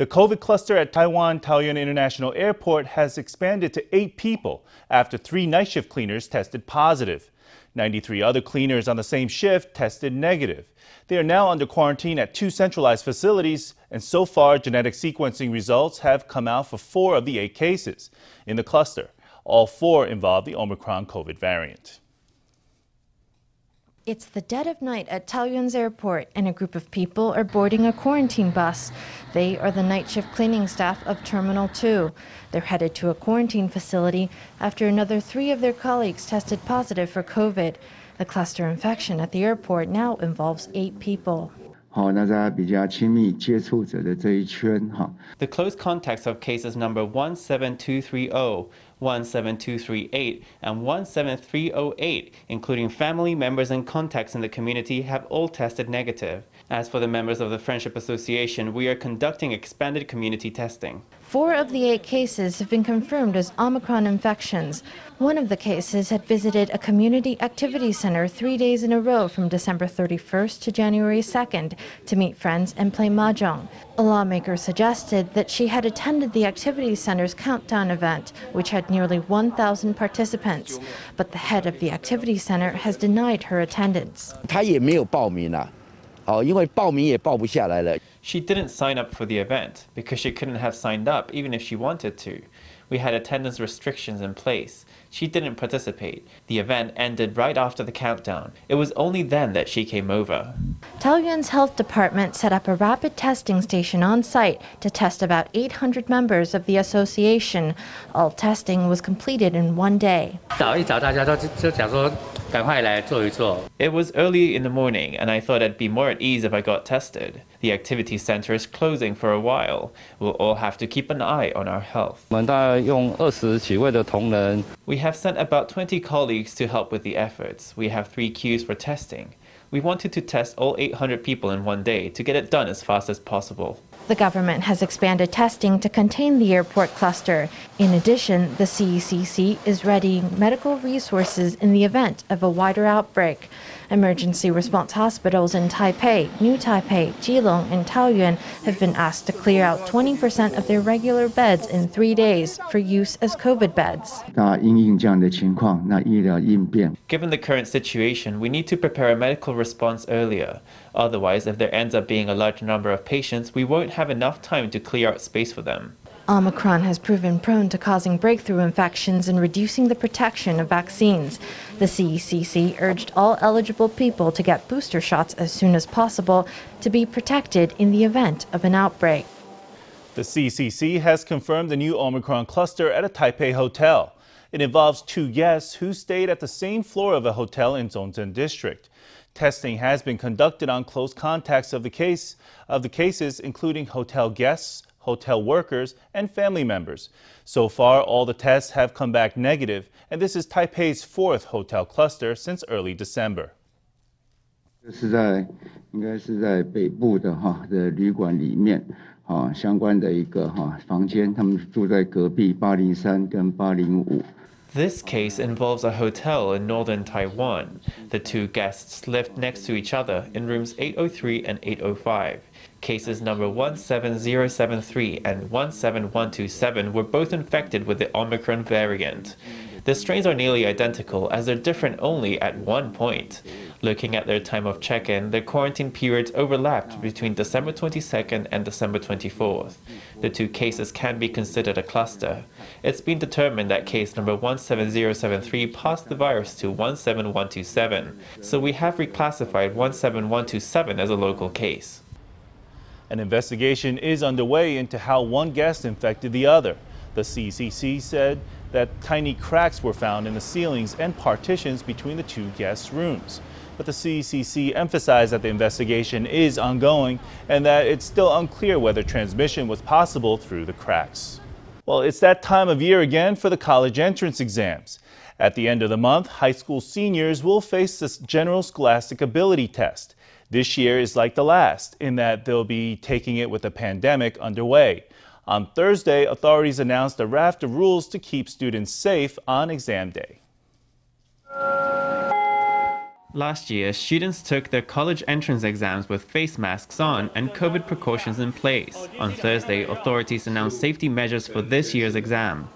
The COVID cluster at Taiwan Taoyuan International Airport has expanded to eight people after three night shift cleaners tested positive. 93 other cleaners on the same shift tested negative. They are now under quarantine at two centralized facilities, and so far, genetic sequencing results have come out for four of the eight cases in the cluster. All four involve the Omicron COVID variant. It's the dead of night at Taoyuan's airport, and a group of people are boarding a quarantine bus. They are the night shift cleaning staff of Terminal 2. They're headed to a quarantine facility after another three of their colleagues tested positive for COVID. The cluster infection at the airport now involves eight people. The close contacts of cases number 17230, 17238, and 17308, including family members and contacts in the community, have all tested negative. As for the members of the Friendship Association, we are conducting expanded community testing. Four of the eight cases have been confirmed as Omicron infections. One of the cases had visited a community activity center three days in a row from December 31st to January 2nd to meet friends and play mahjong. A lawmaker suggested that she had attended the activity center's countdown event, which had nearly 1,000 participants, but the head of the activity center has denied her attendance. 他也没有报名啊， 哦，因为报名也报不下来了。 She didn't sign up for the event because she couldn't have signed up even if she wanted to. We had attendance restrictions in place. She didn't participate. The event ended right after the countdown. It was only then that she came over. Taoyuan's health department set up a rapid testing station on site to test about 800 members of the association. All testing was completed in one day. It was early in the morning, and I thought I'd be more at ease if I got tested. The activity center is closing for a while. We'll all have to keep an eye on our health. We have sent about 20 colleagues to help with the efforts. We have three queues for testing. We wanted to test all 800 people in one day to get it done as fast as possible. The government has expanded testing to contain the airport cluster. In addition, the CECC is readying medical resources in the event of a wider outbreak. Emergency response hospitals in Taipei, New Taipei, Jilong, and Taoyuan have been asked to clear out 20% of their regular beds in three days for use as COVID beds. Given the current situation, we need to prepare a medical response earlier. Otherwise, if there ends up being a large number of patients, we won't have enough time to clear out space for them. Omicron has proven prone to causing breakthrough infections and reducing the protection of vaccines. The CECC urged all eligible people to get booster shots as soon as possible to be protected in the event of an outbreak. The CECC has confirmed the new Omicron cluster at a Taipei hotel. It involves two guests who stayed at the same floor of a hotel in Zhongzheng district. Testing has been conducted on close contacts of the case of the cases, including hotel guests, hotel workers, and family members. So far, all the tests have come back negative, and this is Taipei's fourth hotel cluster since early December. 这是在应该是在北部的哈的旅馆里面，啊相关的一个哈房间，他们住在隔壁八零三跟八零五。 This case involves a hotel in northern Taiwan. The two guests lived next to each other in rooms 803 and 805. Cases number 17073 and 17127 were both infected with the Omicron variant. The strains are nearly identical as they're different only at one point. Looking at their time of check in, their quarantine periods overlapped between December 22nd and December 24th. The two cases can be considered a cluster. It's been determined that case number 17073 passed the virus to 17127, so we have reclassified 17127 as a local case. An investigation is underway into how one guest infected the other. The CECC said that tiny cracks were found in the ceilings and partitions between the two guests' rooms. But the CECC emphasized that the investigation is ongoing and that it's still unclear whether transmission was possible through the cracks. Well, it's that time of year again for the college entrance exams. At the end of the month, high school seniors will face this general scholastic ability test. This year is like the last in that they'll be taking it with the pandemic underway. On Thursday, authorities announced a raft of rules to keep students safe on exam day. Last year, students took their college entrance exams with face masks on and COVID precautions in place. On Thursday, authorities announced safety measures for this year's exam.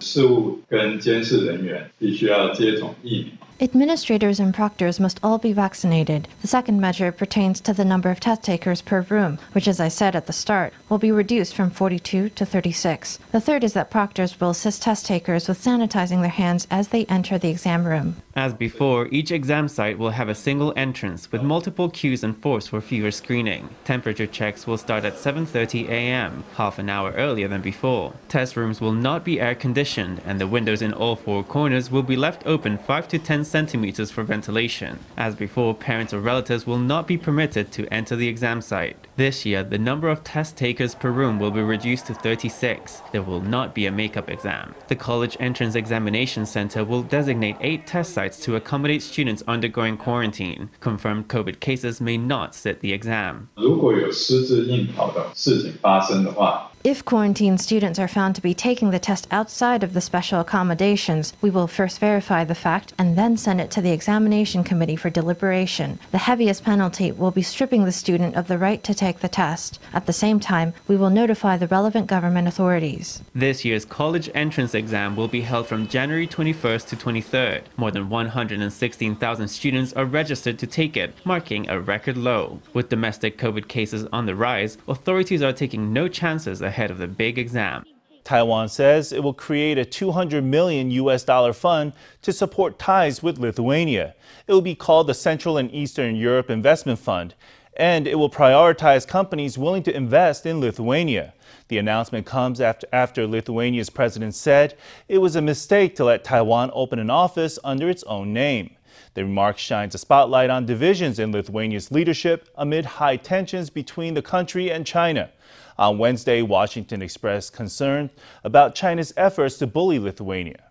Administrators and proctors must all be vaccinated. The second measure pertains to the number of test takers per room, which, as I said at the start, will be reduced from 42 to 36. The third is that proctors will assist test takers with sanitizing their hands as they enter the exam room. As before, each exam site will have a single entrance with multiple queues enforced for fewer screening. Temperature checks will start at 7:30 a.m., half an hour earlier than before. Test rooms will not be air conditioned and the windows in all four corners will be left open 5 to 10 centimeters for ventilation. As before, parents or relatives will not be permitted to enter the exam site. This year, the number of test takers per room will be reduced to 36. There will not be a makeup exam. The College Entrance Examination Center will designate eight test sites to accommodate students undergoing quarantine. Confirmed COVID cases may not sit the exam. 如果有失智应考的事情发生的话， If quarantined students are found to be taking the test outside of the special accommodations, we will first verify the fact and then send it to the examination committee for deliberation. The heaviest penalty will be stripping the student of the right to take the test. At the same time, we will notify the relevant government authorities. This year's college entrance exam will be held from January 21st to 23rd. More than 116,000 students are registered to take it, marking a record low. With domestic COVID cases on the rise, authorities are taking no chances ahead of the big exam. Taiwan says it will create a 200 million US dollar fund to support ties with Lithuania. It will be called the Central and Eastern Europe Investment Fund, and it will prioritize companies willing to invest in Lithuania. The announcement comes after, after Lithuania's president said it was a mistake to let Taiwan open an office under its own name. The remark shines a spotlight on divisions in Lithuania's leadership amid high tensions between the country and China. On Wednesday, Washington expressed concern about China's efforts to bully Lithuania.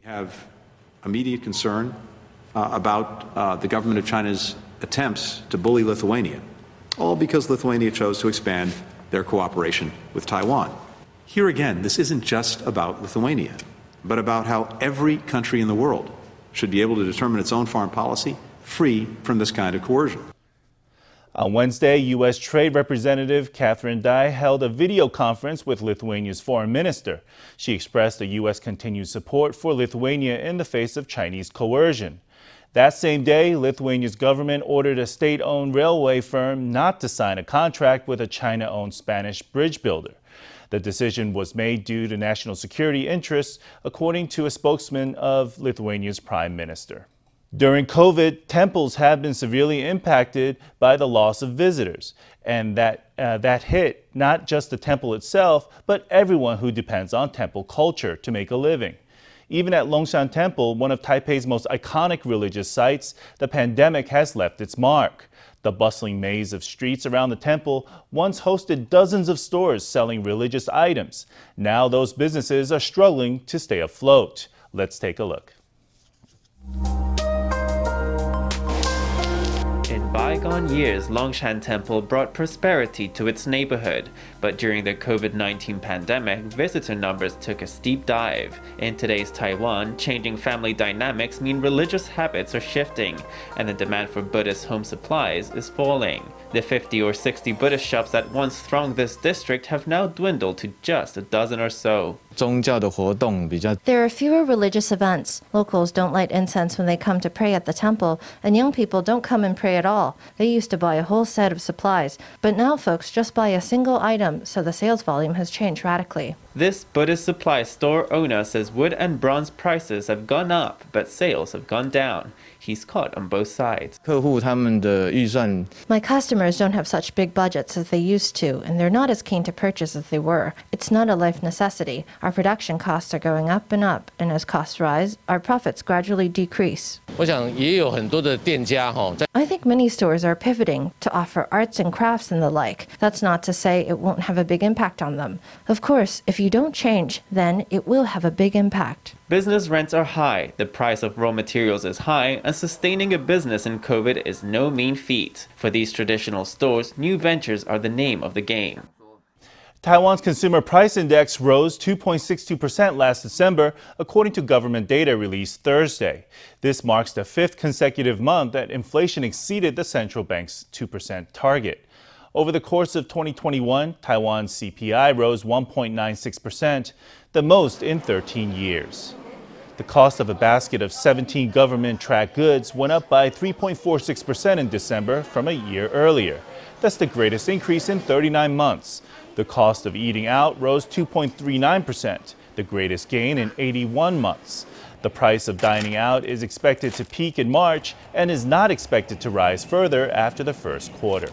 We have immediate concern uh, about uh, the government of China's attempts to bully Lithuania, all because Lithuania chose to expand their cooperation with Taiwan. Here again, this isn't just about Lithuania, but about how every country in the world should be able to determine its own foreign policy free from this kind of coercion. On Wednesday, U.S. Trade Representative Katherine Tai held a video conference with Lithuania's foreign minister. She expressed the U.S. continued support for Lithuania in the face of Chinese coercion. That same day, Lithuania's government ordered a state owned railway firm not to sign a contract with a China owned Spanish bridge builder. The decision was made due to national security interests, according to a spokesman of Lithuania's prime minister. During COVID, temples have been severely impacted by the loss of visitors, and that, uh, that hit not just the temple itself, but everyone who depends on temple culture to make a living. Even at Longshan Temple, one of Taipei's most iconic religious sites, the pandemic has left its mark. The bustling maze of streets around the temple once hosted dozens of stores selling religious items. Now those businesses are struggling to stay afloat. Let's take a look. Bygone years, Longshan Temple brought prosperity to its neighborhood, but during the COVID 19 pandemic, visitor numbers took a steep dive. In today's Taiwan, changing family dynamics mean religious habits are shifting, and the demand for Buddhist home supplies is falling. The 50 or 60 Buddhist shops that once thronged this district have now dwindled to just a dozen or so. There are fewer religious events. Locals don't light incense when they come to pray at the temple, and young people don't come and pray at all. They used to buy a whole set of supplies, but now folks just buy a single item, so the sales volume has changed radically. This Buddhist supply store owner says wood and bronze prices have gone up, but sales have gone down he's caught on both sides. My customers don't have such big budgets as they used to, and they're not as keen to purchase as they were. It's not a life necessity. Our production costs are going up and up, and as costs rise, our profits gradually decrease. I think many stores are pivoting to offer arts and crafts and the like. That's not to say it won't have a big impact on them. Of course, if you don't change, then it will have a big impact. Business rents are high, the price of raw materials is high, and sustaining a business in COVID is no mean feat. For these traditional stores, new ventures are the name of the game. Taiwan's consumer price index rose 2.62% last December, according to government data released Thursday. This marks the fifth consecutive month that inflation exceeded the central bank's 2% target. Over the course of 2021, Taiwan's CPI rose 1.96%, the most in 13 years. The cost of a basket of 17 government tracked goods went up by 3.46% in December from a year earlier. That's the greatest increase in 39 months. The cost of eating out rose 2.39%, the greatest gain in 81 months. The price of dining out is expected to peak in March and is not expected to rise further after the first quarter.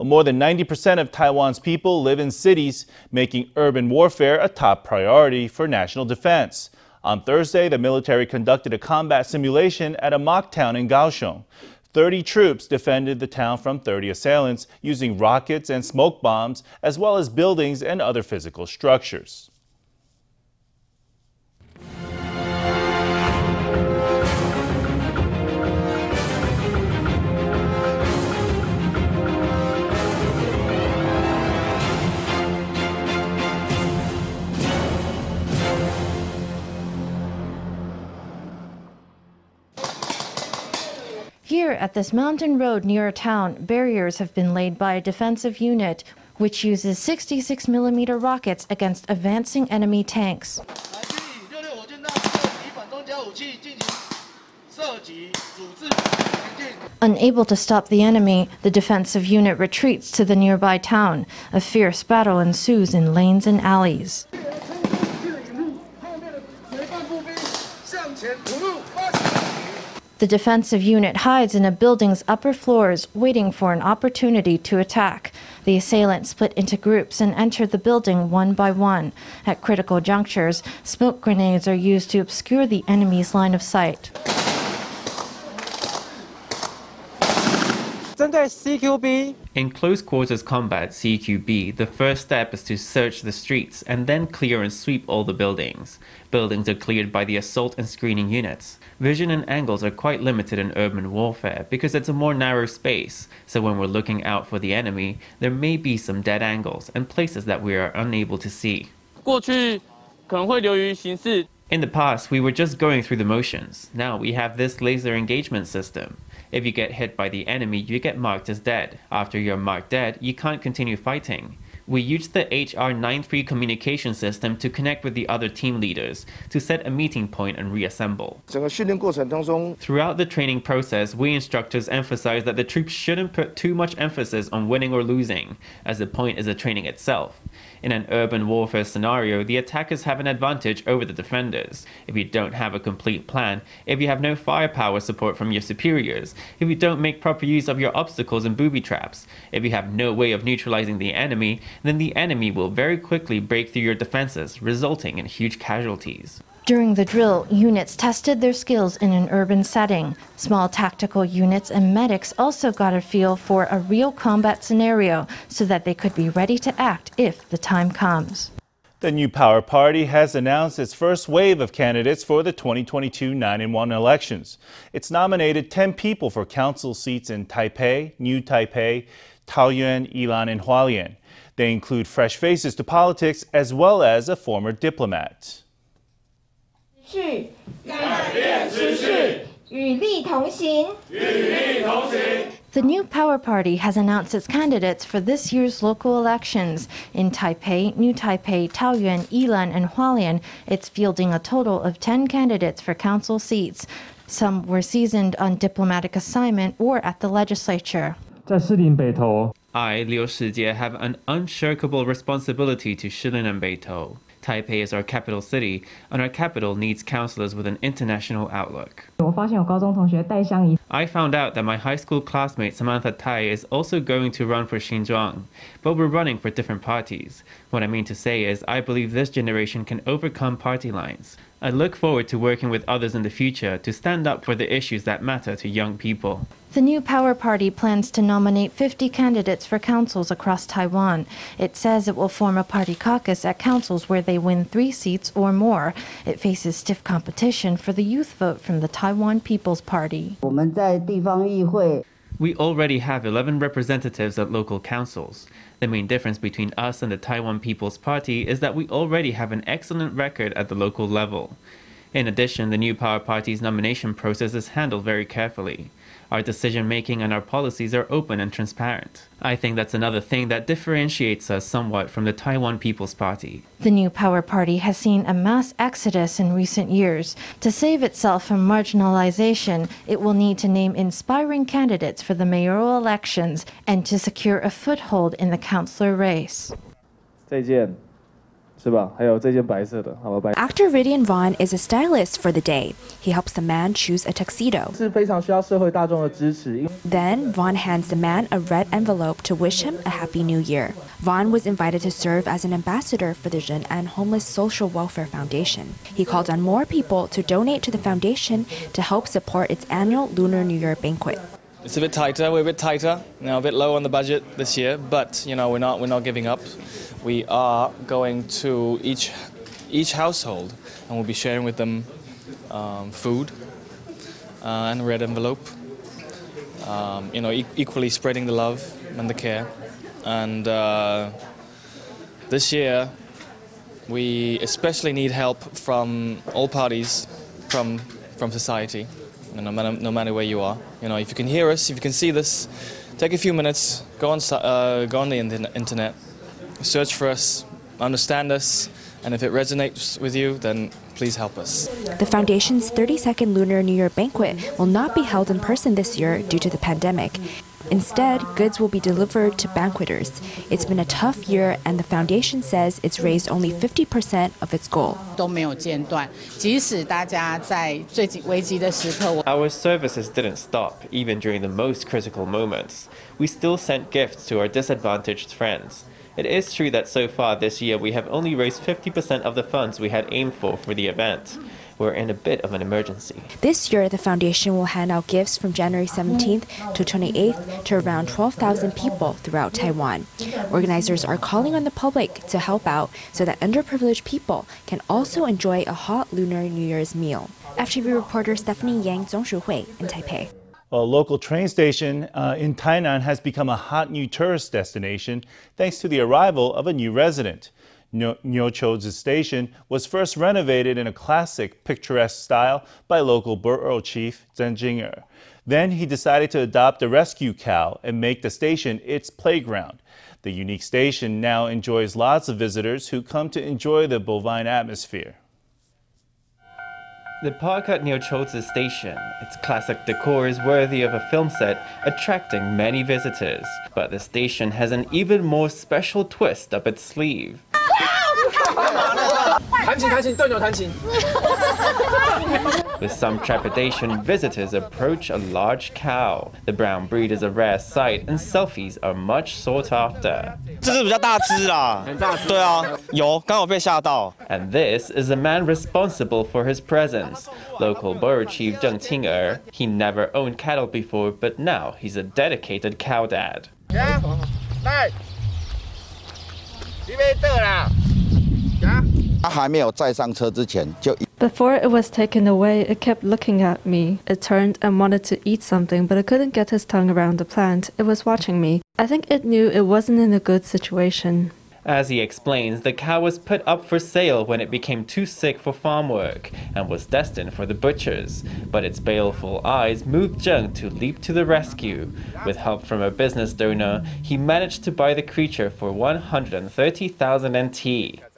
More than 90% of Taiwan's people live in cities, making urban warfare a top priority for national defense. On Thursday, the military conducted a combat simulation at a mock town in Kaohsiung. 30 troops defended the town from 30 assailants using rockets and smoke bombs, as well as buildings and other physical structures. Here at this mountain road near a town, barriers have been laid by a defensive unit which uses 66 millimeter rockets against advancing enemy tanks. Unable to stop the enemy, the defensive unit retreats to the nearby town. A fierce battle ensues in lanes and alleys. The defensive unit hides in a building's upper floors, waiting for an opportunity to attack. The assailants split into groups and enter the building one by one. At critical junctures, smoke grenades are used to obscure the enemy's line of sight. In close quarters combat CQB, the first step is to search the streets and then clear and sweep all the buildings. Buildings are cleared by the assault and screening units. Vision and angles are quite limited in urban warfare because it's a more narrow space, so when we're looking out for the enemy, there may be some dead angles and places that we are unable to see. In the past, we were just going through the motions. Now we have this laser engagement system. If you get hit by the enemy, you get marked as dead. After you're marked dead, you can't continue fighting. We used the HR93 communication system to connect with the other team leaders to set a meeting point and reassemble. Throughout the training process, we instructors emphasize that the troops shouldn't put too much emphasis on winning or losing, as the point is the training itself. In an urban warfare scenario, the attackers have an advantage over the defenders. If you don't have a complete plan, if you have no firepower support from your superiors, if you don't make proper use of your obstacles and booby traps, if you have no way of neutralizing the enemy, then the enemy will very quickly break through your defenses, resulting in huge casualties. During the drill, units tested their skills in an urban setting. Small tactical units and medics also got a feel for a real combat scenario so that they could be ready to act if the time comes. The New Power Party has announced its first wave of candidates for the 2022 9 in 1 elections. It's nominated 10 people for council seats in Taipei, New Taipei, Taoyuan, Yilan, and Hualien. They include fresh faces to politics as well as a former diplomat. The New Power Party has announced its candidates for this year's local elections. In Taipei, New Taipei, Taoyuan, Yilan, and Hualien, it's fielding a total of 10 candidates for council seats. Some were seasoned on diplomatic assignment or at the legislature. I, Liu Shijie, have an unshirkable responsibility to Shilin and Beitou. Taipei is our capital city, and our capital needs councillors with an international outlook. I found out that my high school classmate Samantha Tai is also going to run for Xinjiang, but we're running for different parties. What I mean to say is, I believe this generation can overcome party lines. I look forward to working with others in the future to stand up for the issues that matter to young people. The New Power Party plans to nominate 50 candidates for councils across Taiwan. It says it will form a party caucus at councils where they win three seats or more. It faces stiff competition for the youth vote from the Taiwan People's Party. We already have 11 representatives at local councils. The main difference between us and the Taiwan People's Party is that we already have an excellent record at the local level. In addition, the new Power Party's nomination process is handled very carefully. Our decision making and our policies are open and transparent. I think that's another thing that differentiates us somewhat from the Taiwan People's Party. The new Power Party has seen a mass exodus in recent years. To save itself from marginalization, it will need to name inspiring candidates for the mayoral elections and to secure a foothold in the councillor race. 再见。Actor Rydian Vaughan is a stylist for the day. He helps the man choose a tuxedo. Then Vaughan hands the man a red envelope to wish him a happy new year. Vaughan was invited to serve as an ambassador for the Jin and Homeless Social Welfare Foundation. He called on more people to donate to the foundation to help support its annual Lunar New Year banquet. It's a bit tighter. We're a bit tighter now, a bit low on the budget this year, but you know we're not we're not giving up. We are going to each each household, and we'll be sharing with them um, food uh, and a red envelope. Um, you know, e- equally spreading the love and the care. And uh, this year, we especially need help from all parties, from from society no matter, no matter where you are. You know, if you can hear us, if you can see this, take a few minutes, go on, uh, go on the internet, search for us, understand us, and if it resonates with you, then please help us. The foundation's 32nd Lunar New Year banquet will not be held in person this year due to the pandemic. Instead, goods will be delivered to banqueters. It's been a tough year, and the foundation says it's raised only 50% of its goal. Our services didn't stop, even during the most critical moments. We still sent gifts to our disadvantaged friends. It is true that so far this year we have only raised 50% of the funds we had aimed for for the event. We're in a bit of an emergency. This year, the foundation will hand out gifts from January 17th to 28th to around 12,000 people throughout Taiwan. Organizers are calling on the public to help out so that underprivileged people can also enjoy a hot Lunar New Year's meal. FTV reporter Stephanie Yang Zongshuhui in Taipei. A local train station uh, in Tainan has become a hot new tourist destination thanks to the arrival of a new resident. Niuchouzi station was first renovated in a classic, picturesque style by local borough chief Zheng Jinger. Then he decided to adopt a rescue cow and make the station its playground. The unique station now enjoys lots of visitors who come to enjoy the bovine atmosphere. The park at Niuchouzi Station, its classic decor is worthy of a film set, attracting many visitors. But the station has an even more special twist up its sleeve. With some trepidation, visitors approach a large cow. The brown breed is a rare sight, and selfies are much sought after. And this is the man responsible for his presence, local borough chief Zheng Qing'er. He never owned cattle before, but now he's a dedicated cow dad. Before it was taken away, it kept looking at me. It turned and wanted to eat something, but it couldn't get his tongue around the plant. It was watching me. I think it knew it wasn't in a good situation. As he explains, the cow was put up for sale when it became too sick for farm work and was destined for the butchers. But its baleful eyes moved Zheng to leap to the rescue. With help from a business donor, he managed to buy the creature for 130,000 NT.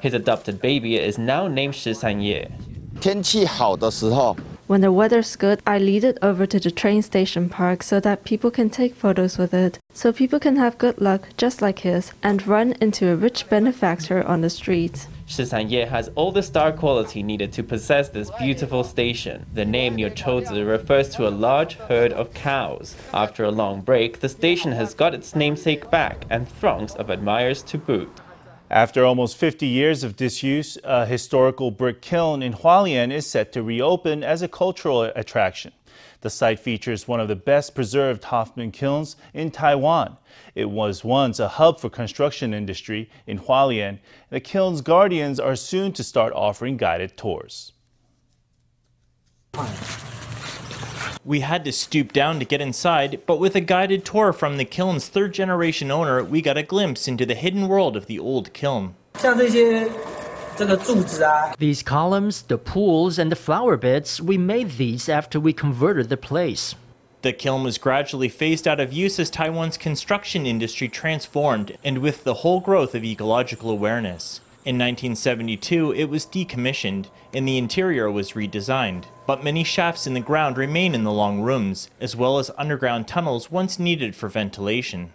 His adopted baby is now named Shi Sanye. 天气好的时候。When the weather's good, I lead it over to the train station park so that people can take photos with it. So people can have good luck just like his and run into a rich benefactor on the street. ye has all the star quality needed to possess this beautiful station. The name Niuchouzi refers to a large herd of cows. After a long break, the station has got its namesake back and throngs of admirers to boot. After almost 50 years of disuse, a historical brick kiln in Hualien is set to reopen as a cultural attraction. The site features one of the best preserved Hoffmann kilns in Taiwan. It was once a hub for construction industry in Hualien. The kiln's guardians are soon to start offering guided tours. We had to stoop down to get inside, but with a guided tour from the kiln's third generation owner, we got a glimpse into the hidden world of the old kiln. These columns, the pools, and the flower beds, we made these after we converted the place. The kiln was gradually phased out of use as Taiwan's construction industry transformed and with the whole growth of ecological awareness. In 1972, it was decommissioned and the interior was redesigned, but many shafts in the ground remain in the long rooms, as well as underground tunnels once needed for ventilation.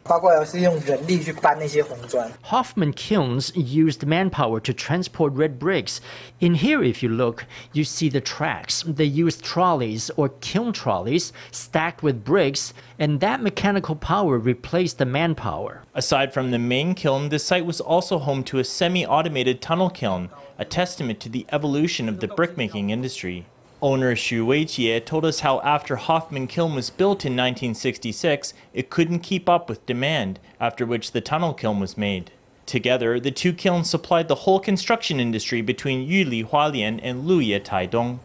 Hoffmann kilns used manpower to transport red bricks. In here, if you look, you see the tracks. They used trolleys or kiln trolleys stacked with bricks, and that mechanical power replaced the manpower. Aside from the main kiln, the site was also home to a semi automated tunnel kiln, a testament to the evolution of the brickmaking industry. Owner Xu Weijie told us how after Hoffmann Kiln was built in 1966, it couldn't keep up with demand, after which the tunnel kiln was made. Together, the two kilns supplied the whole construction industry between Yuli Hualien and Luye Taidong.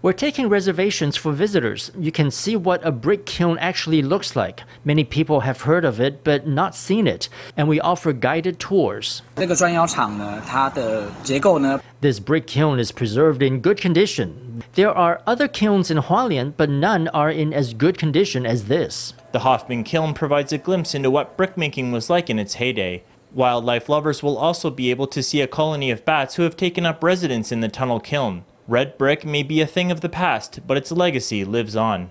We're taking reservations for visitors. You can see what a brick kiln actually looks like. Many people have heard of it but not seen it, and we offer guided tours. This brick kiln is preserved in good condition. There are other kilns in Hualien, but none are in as good condition as this. The Hoffmann kiln provides a glimpse into what brickmaking was like in its heyday. Wildlife lovers will also be able to see a colony of bats who have taken up residence in the tunnel kiln. Red brick may be a thing of the past, but its legacy lives on.